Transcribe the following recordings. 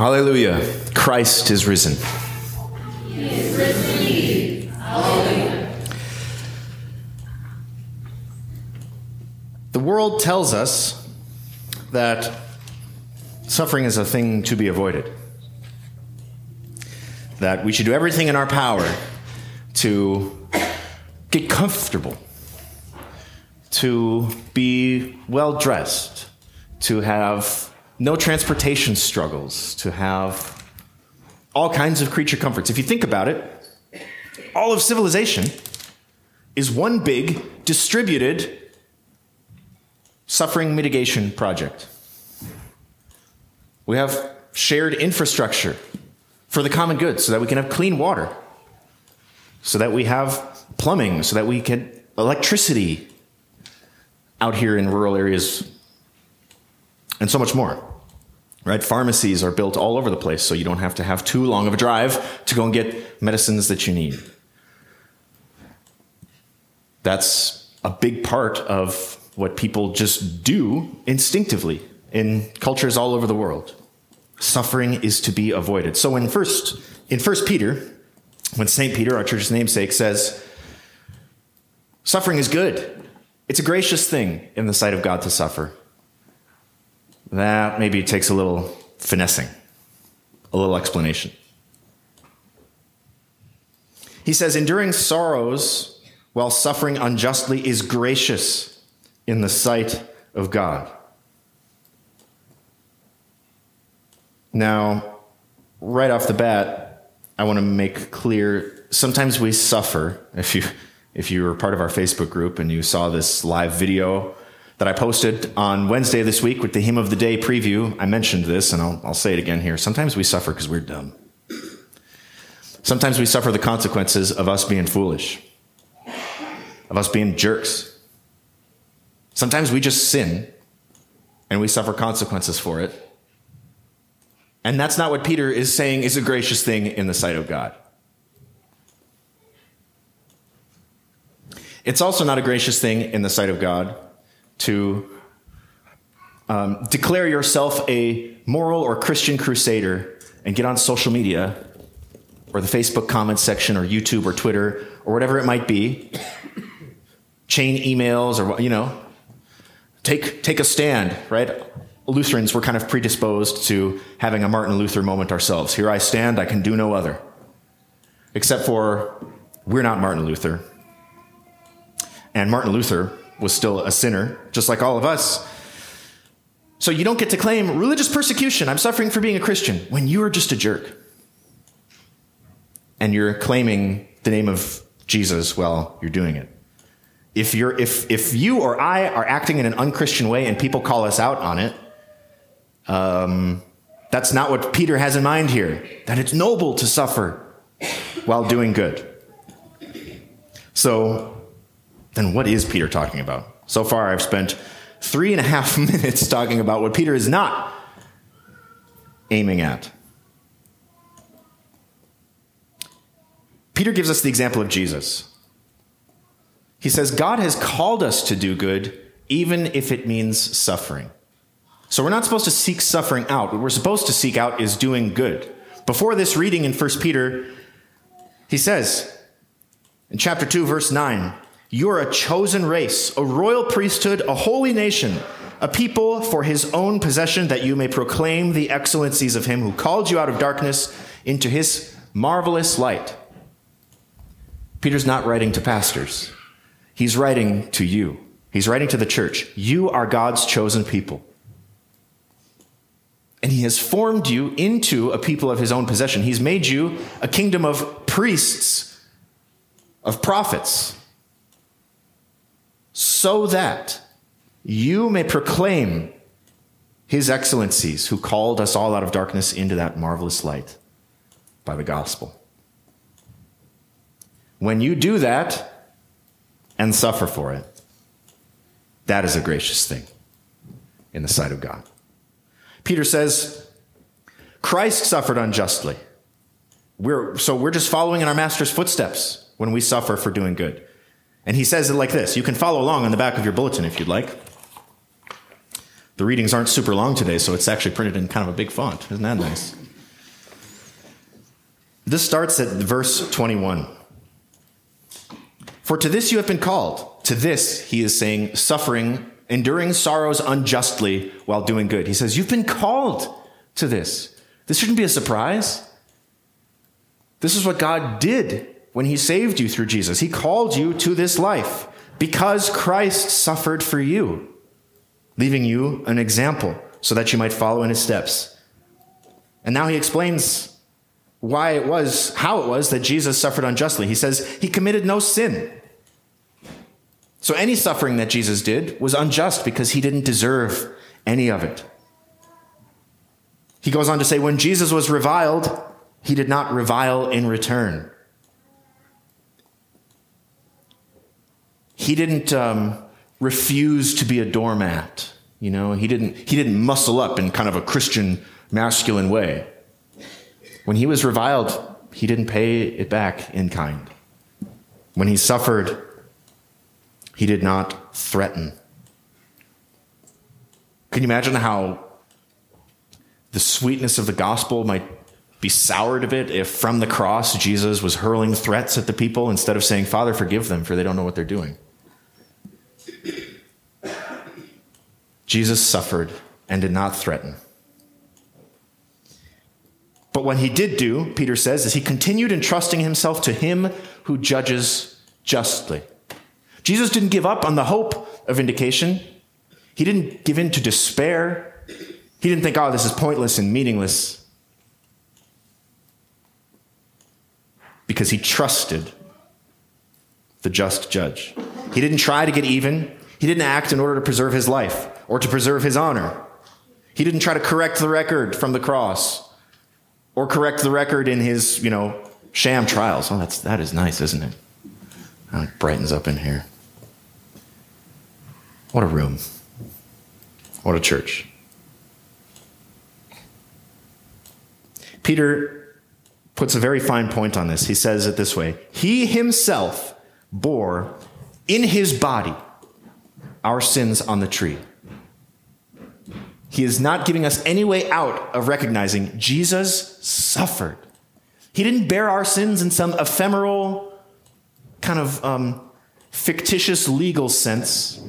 Hallelujah. Christ is risen. He is risen indeed. Hallelujah. The world tells us that suffering is a thing to be avoided. That we should do everything in our power to get comfortable, to be well dressed, to have no transportation struggles, to have all kinds of creature comforts. If you think about it, all of civilization is one big distributed suffering mitigation project. We have shared infrastructure for the common good so that we can have clean water, so that we have plumbing, so that we can electricity out here in rural areas, and so much more. Right? Pharmacies are built all over the place so you don't have to have too long of a drive to go and get medicines that you need. That's a big part of what people just do instinctively in cultures all over the world. Suffering is to be avoided. So in first in first Peter, when St. Peter, our church's namesake, says, suffering is good. It's a gracious thing in the sight of God to suffer. That maybe takes a little finessing, a little explanation. He says, enduring sorrows while suffering unjustly is gracious in the sight of God. Now, right off the bat, I want to make clear sometimes we suffer. If you, if you were part of our Facebook group and you saw this live video that I posted on Wednesday this week with the Hymn of the Day preview, I mentioned this and I'll, I'll say it again here. Sometimes we suffer because we're dumb. Sometimes we suffer the consequences of us being foolish, of us being jerks. Sometimes we just sin and we suffer consequences for it. And that's not what Peter is saying is a gracious thing in the sight of God. It's also not a gracious thing in the sight of God to um, declare yourself a moral or Christian crusader and get on social media or the Facebook comments section or YouTube or Twitter or whatever it might be, chain emails or, you know, take, take a stand, right? Lutherans were kind of predisposed to having a Martin Luther moment ourselves. Here I stand, I can do no other. Except for we're not Martin Luther. And Martin Luther was still a sinner, just like all of us. So you don't get to claim religious persecution. I'm suffering for being a Christian when you are just a jerk. And you're claiming the name of Jesus while you're doing it. If you're if if you or I are acting in an unchristian way and people call us out on it, um, that's not what Peter has in mind here. That it's noble to suffer while doing good. So, then what is Peter talking about? So far, I've spent three and a half minutes talking about what Peter is not aiming at. Peter gives us the example of Jesus. He says, God has called us to do good, even if it means suffering. So we're not supposed to seek suffering out. What we're supposed to seek out is doing good. Before this reading in 1 Peter, he says in chapter 2, verse 9, You are a chosen race, a royal priesthood, a holy nation, a people for his own possession, that you may proclaim the excellencies of him who called you out of darkness into his marvelous light. Peter's not writing to pastors, he's writing to you. He's writing to the church. You are God's chosen people. And he has formed you into a people of his own possession. He's made you a kingdom of priests, of prophets, so that you may proclaim his excellencies, who called us all out of darkness into that marvelous light by the gospel. When you do that and suffer for it, that is a gracious thing in the sight of God. Peter says, Christ suffered unjustly. We're, so we're just following in our master's footsteps when we suffer for doing good. And he says it like this. You can follow along on the back of your bulletin if you'd like. The readings aren't super long today, so it's actually printed in kind of a big font. Isn't that nice? This starts at verse 21. For to this you have been called. To this, he is saying, suffering, enduring sorrows unjustly while doing good. He says, You've been called to this. This shouldn't be a surprise. This is what God did when he saved you through Jesus. He called you to this life because Christ suffered for you, leaving you an example so that you might follow in his steps. And now he explains why it was, how it was that Jesus suffered unjustly. He says he committed no sin. So any suffering that Jesus did was unjust because he didn't deserve any of it. He goes on to say, when Jesus was reviled, he did not revile in return. He didn't um, refuse to be a doormat. You know, he didn't, he didn't muscle up in kind of a Christian masculine way. When he was reviled, he didn't pay it back in kind. When he suffered, he did not threaten. Can you imagine how the sweetness of the gospel might be soured a bit if from the cross Jesus was hurling threats at the people instead of saying, Father, forgive them, for they don't know what they're doing? Jesus suffered and did not threaten. But what he did do, Peter says, is he continued entrusting himself to him who judges justly. Jesus didn't give up on the hope of vindication. He didn't give in to despair. He didn't think, oh, this is pointless and meaningless. Because he trusted the just judge. He didn't try to get even. He didn't act in order to preserve his life or to preserve his honor. He didn't try to correct the record from the cross or correct the record in his, you know, sham trials. Oh, that's, that is nice, isn't it? Oh, it brightens up in here. What a room. What a church. Peter puts a very fine point on this. He says it this way He himself bore in his body our sins on the tree. He is not giving us any way out of recognizing Jesus suffered. He didn't bear our sins in some ephemeral, kind of um, fictitious legal sense.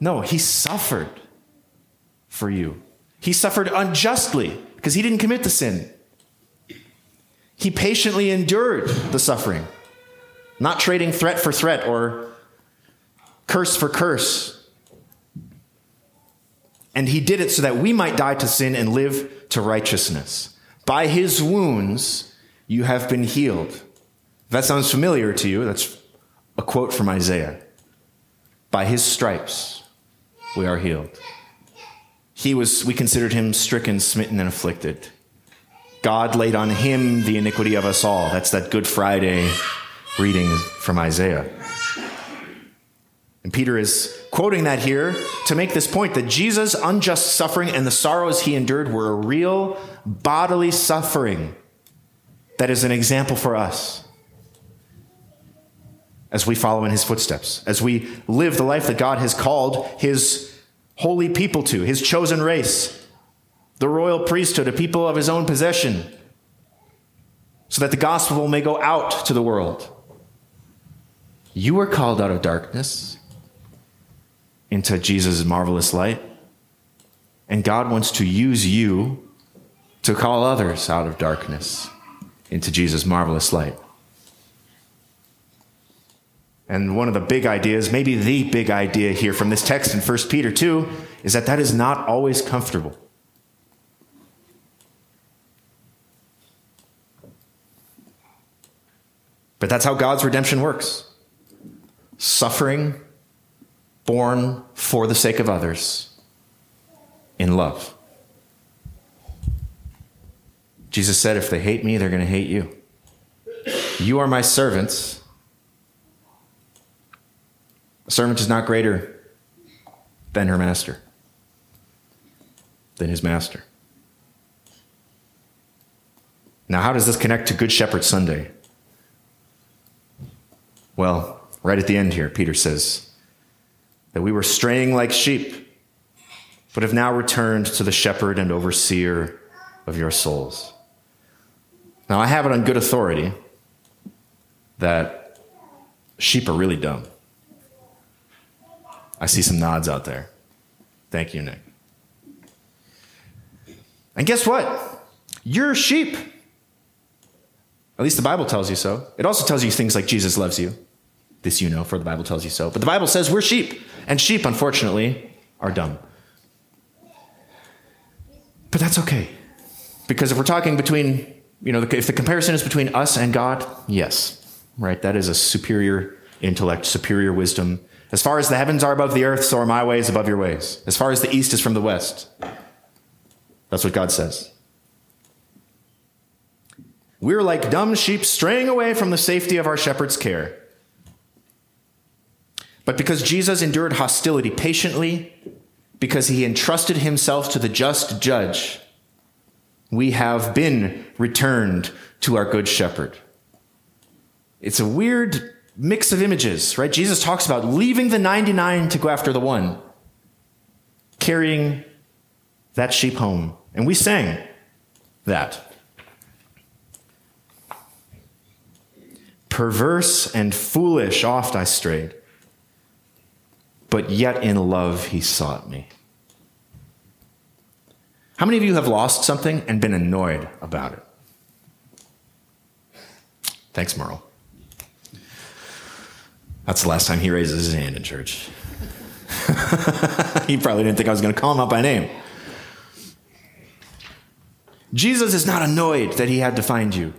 No, he suffered for you. He suffered unjustly because he didn't commit the sin. He patiently endured the suffering, not trading threat for threat or curse for curse. And he did it so that we might die to sin and live to righteousness. By his wounds, you have been healed. If that sounds familiar to you, that's a quote from Isaiah. By his stripes, we are healed. He was, we considered him stricken, smitten, and afflicted. God laid on him the iniquity of us all. That's that Good Friday reading from Isaiah. And Peter is quoting that here to make this point that Jesus' unjust suffering and the sorrows he endured were a real bodily suffering that is an example for us as we follow in his footsteps, as we live the life that God has called his holy people to, his chosen race, the royal priesthood, a people of his own possession, so that the gospel may go out to the world. You were called out of darkness into Jesus' marvelous light. And God wants to use you to call others out of darkness into Jesus' marvelous light. And one of the big ideas, maybe the big idea here from this text in 1 Peter 2, is that that is not always comfortable. But that's how God's redemption works suffering born for the sake of others in love. Jesus said, If they hate me, they're going to hate you. You are my servants. A servant is not greater than her master, than his master. Now, how does this connect to Good Shepherd Sunday? Well, right at the end here, Peter says, that we were straying like sheep, but have now returned to the shepherd and overseer of your souls. Now, I have it on good authority that sheep are really dumb. I see some nods out there. Thank you, Nick. And guess what? You're sheep. At least the Bible tells you so. It also tells you things like Jesus loves you. This you know, for the Bible tells you so. But the Bible says we're sheep. And sheep, unfortunately, are dumb. But that's okay. Because if we're talking between, you know, if the comparison is between us and God, yes, right? That is a superior intellect, superior wisdom. As far as the heavens are above the earth, so are my ways above your ways. As far as the east is from the west. That's what God says. We're like dumb sheep straying away from the safety of our shepherd's care. But because Jesus endured hostility patiently, because he entrusted himself to the just judge, we have been returned to our good shepherd. It's a weird mix of images, right? Jesus talks about leaving the 99 to go after the one, carrying that sheep home. And we sang that. Perverse and foolish oft I strayed, but yet in love he sought me. How many of you have lost something and been annoyed about it? Thanks, Merle. That's the last time he raises his hand in church. he probably didn't think I was going to call him out by name. Jesus is not annoyed that he had to find you.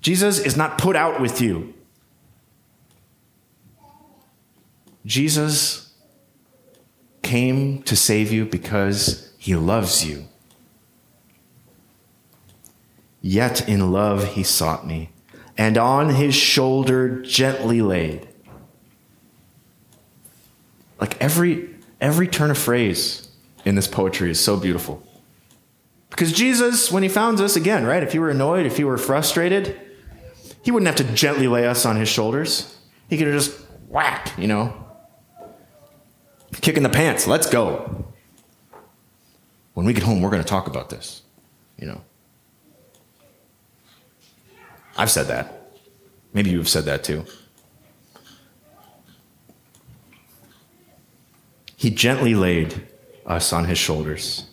Jesus is not put out with you. Jesus came to save you because he loves you. Yet in love he sought me, and on his shoulder gently laid. Like every every turn of phrase in this poetry is so beautiful. Because Jesus, when he found us, again, right, if you were annoyed, if you were frustrated, he wouldn't have to gently lay us on his shoulders. He could have just whack, you know, kick in the pants. Let's go. When we get home, we're going to talk about this, you know. I've said that. Maybe you have said that too. He gently laid us on his shoulders,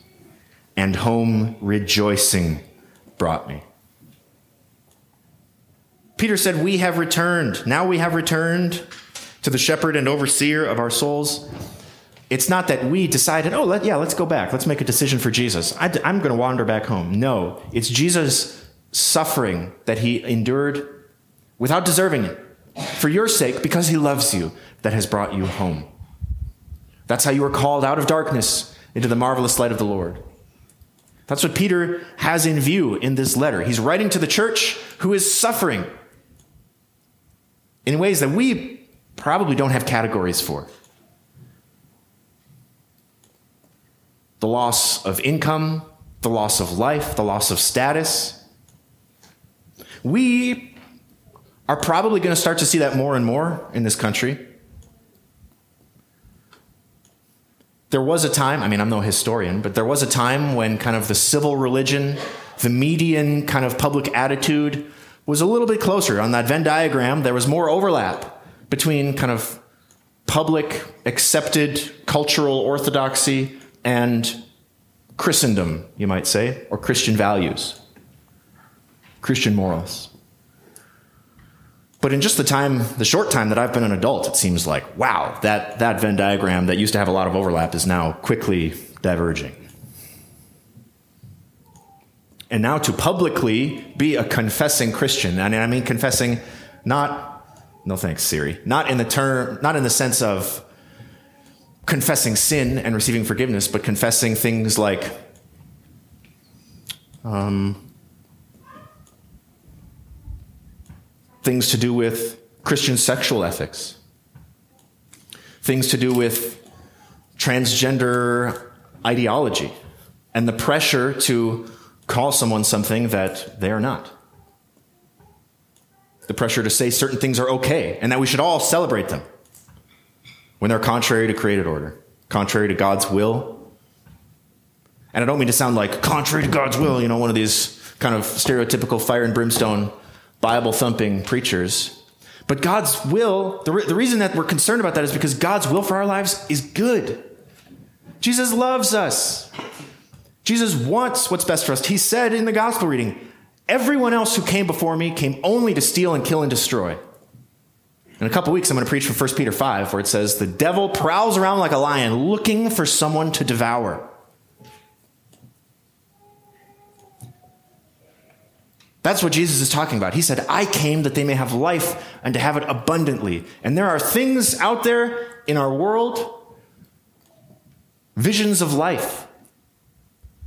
and home rejoicing brought me. Peter said, We have returned. Now we have returned to the shepherd and overseer of our souls. It's not that we decided, oh, let, yeah, let's go back. Let's make a decision for Jesus. I, I'm going to wander back home. No, it's Jesus' suffering that he endured without deserving it for your sake because he loves you that has brought you home. That's how you were called out of darkness into the marvelous light of the Lord. That's what Peter has in view in this letter. He's writing to the church who is suffering in ways that we probably don't have categories for. The loss of income, the loss of life, the loss of status. We are probably going to start to see that more and more in this country. there was a time, I mean, I'm no historian, but there was a time when kind of the civil religion, the median kind of public attitude was a little bit closer. On that Venn diagram, there was more overlap between kind of public accepted cultural orthodoxy and Christendom, you might say, or Christian values, Christian morals. But in just the time, the short time that I've been an adult, it seems like, wow, that, that Venn diagram that used to have a lot of overlap is now quickly diverging. And now to publicly be a confessing Christian, and I mean confessing not, no thanks, Siri, not in the term, not in the sense of confessing sin and receiving forgiveness, but confessing things like, um, things to do with Christian sexual ethics, things to do with transgender ideology, and the pressure to call someone something that they are not. The pressure to say certain things are okay and that we should all celebrate them when they're contrary to created order, contrary to God's will. And I don't mean to sound like contrary to God's will, you know, one of these kind of stereotypical fire and brimstone Bible thumping preachers. But God's will, the, re- the reason that we're concerned about that is because God's will for our lives is good. Jesus loves us. Jesus wants what's best for us. He said in the gospel reading, Everyone else who came before me came only to steal and kill and destroy. In a couple weeks, I'm going to preach from 1 Peter 5, where it says, The devil prowls around like a lion looking for someone to devour. That's what Jesus is talking about. He said, I came that they may have life and to have it abundantly. And there are things out there in our world, visions of life,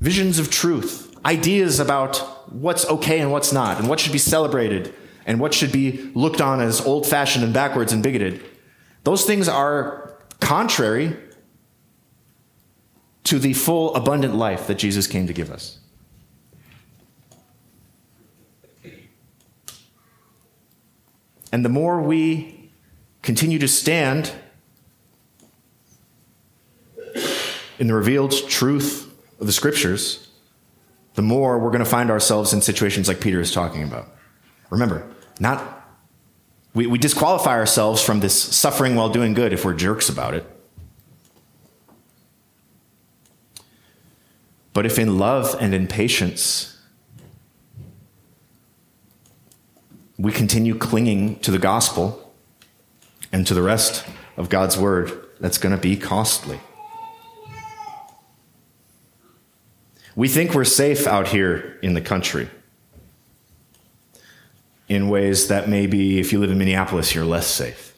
visions of truth, ideas about what's okay and what's not, and what should be celebrated, and what should be looked on as old fashioned and backwards and bigoted. Those things are contrary to the full, abundant life that Jesus came to give us. And the more we continue to stand in the revealed truth of the scriptures, the more we're going to find ourselves in situations like Peter is talking about. Remember, not we, we disqualify ourselves from this suffering while doing good if we're jerks about it. But if in love and in patience we continue clinging to the gospel and to the rest of God's word, that's going to be costly. We think we're safe out here in the country in ways that maybe if you live in Minneapolis, you're less safe.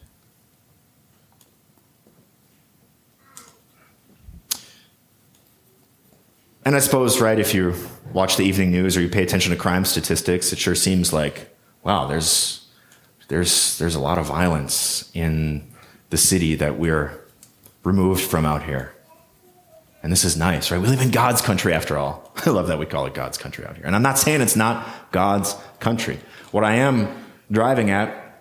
And I suppose, right, if you watch the evening news or you pay attention to crime statistics, it sure seems like wow, there's, there's, there's a lot of violence in the city that we're removed from out here. And this is nice, right? We live in God's country after all. I love that we call it God's country out here. And I'm not saying it's not God's country. What I am driving at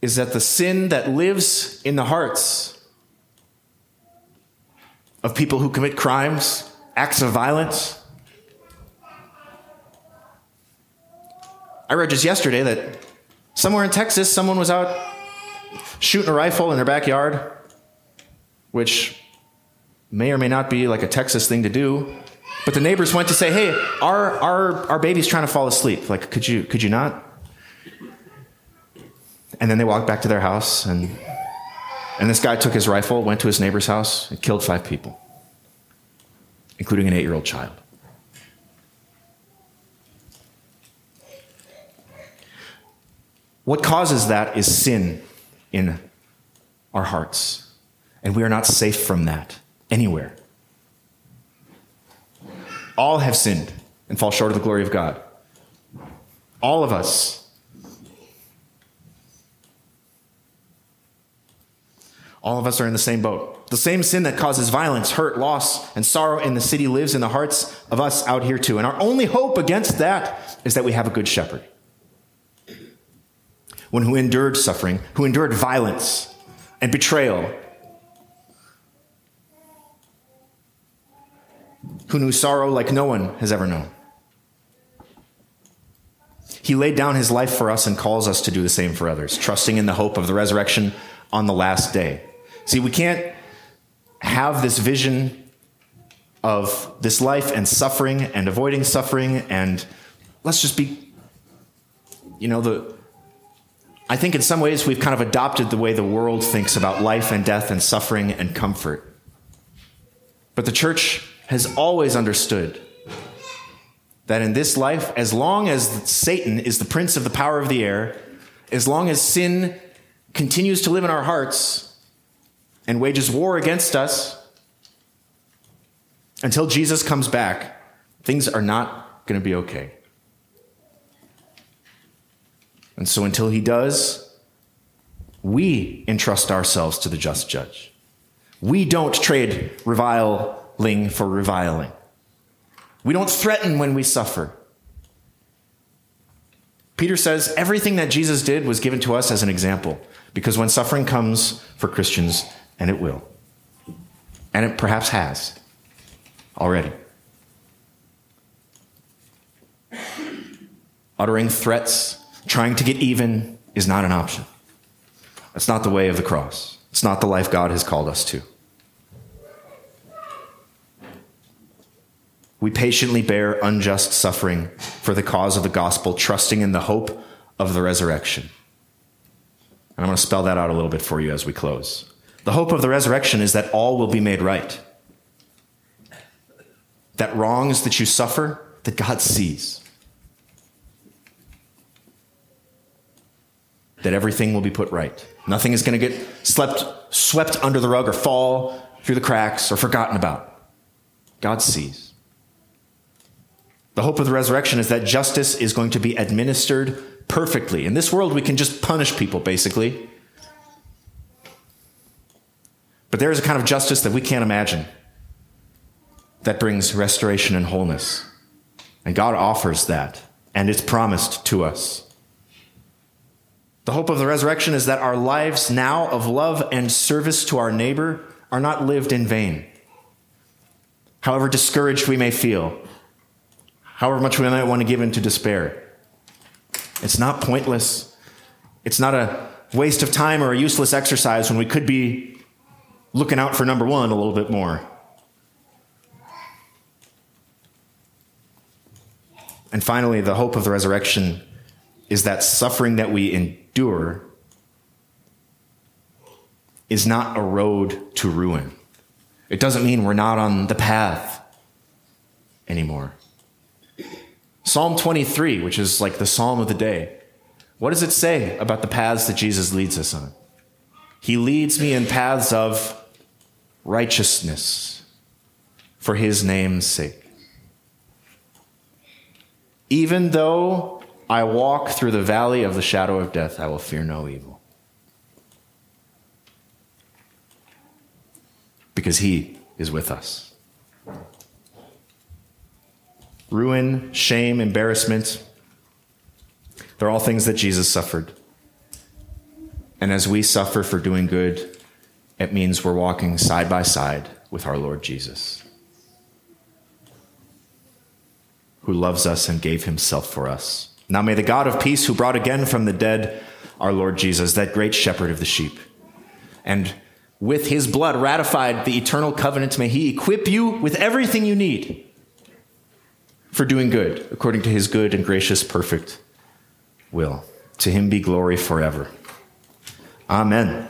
is that the sin that lives in the hearts of people who commit crimes, acts of violence, I read just yesterday that somewhere in Texas, someone was out shooting a rifle in their backyard, which may or may not be like a Texas thing to do. But the neighbors went to say, "Hey, our our our baby's trying to fall asleep. Like, could you could you not?" And then they walked back to their house, and and this guy took his rifle, went to his neighbor's house, and killed five people, including an eight-year-old child. What causes that is sin in our hearts. And we are not safe from that anywhere. All have sinned and fall short of the glory of God. All of us. All of us are in the same boat. The same sin that causes violence, hurt, loss, and sorrow in the city lives in the hearts of us out here too. And our only hope against that is that we have a good shepherd one who endured suffering, who endured violence and betrayal, who knew sorrow like no one has ever known. He laid down his life for us and calls us to do the same for others, trusting in the hope of the resurrection on the last day. See, we can't have this vision of this life and suffering and avoiding suffering and let's just be, you know, the, I think in some ways we've kind of adopted the way the world thinks about life and death and suffering and comfort. But the church has always understood that in this life, as long as Satan is the prince of the power of the air, as long as sin continues to live in our hearts and wages war against us, until Jesus comes back, things are not going to be okay. And so until he does, we entrust ourselves to the just judge. We don't trade for reviling. We don't threaten when we suffer. Peter says everything that Jesus did was given to us as an example because when suffering comes for Christians, and it will, and it perhaps has already, uttering threats, trying to get even is not an option. That's not the way of the cross. It's not the life God has called us to. We patiently bear unjust suffering for the cause of the gospel, trusting in the hope of the resurrection. And I'm going to spell that out a little bit for you as we close. The hope of the resurrection is that all will be made right. That wrongs that you suffer, that God sees. That everything will be put right. Nothing is going to get slept, swept under the rug or fall through the cracks or forgotten about. God sees. The hope of the resurrection is that justice is going to be administered perfectly. In this world, we can just punish people, basically. But there is a kind of justice that we can't imagine that brings restoration and wholeness. And God offers that, and it's promised to us. The hope of the resurrection is that our lives now of love and service to our neighbor are not lived in vain. However discouraged we may feel, however much we might want to give into despair. It's not pointless. It's not a waste of time or a useless exercise when we could be looking out for number one a little bit more. And finally, the hope of the resurrection is that suffering that we endure is not a road to ruin. It doesn't mean we're not on the path anymore. Psalm 23, which is like the psalm of the day, what does it say about the paths that Jesus leads us on? He leads me in paths of righteousness for his name's sake. Even though I walk through the valley of the shadow of death, I will fear no evil. Because he is with us ruin, shame, embarrassment. They're all things that Jesus suffered. And as we suffer for doing good, it means we're walking side by side with our Lord Jesus, who loves us and gave himself for us. Now may the God of peace, who brought again from the dead our Lord Jesus, that great shepherd of the sheep, and with his blood ratified the eternal covenant, may he equip you with everything you need for doing good, according to his good and gracious, perfect will. To him be glory forever. Amen.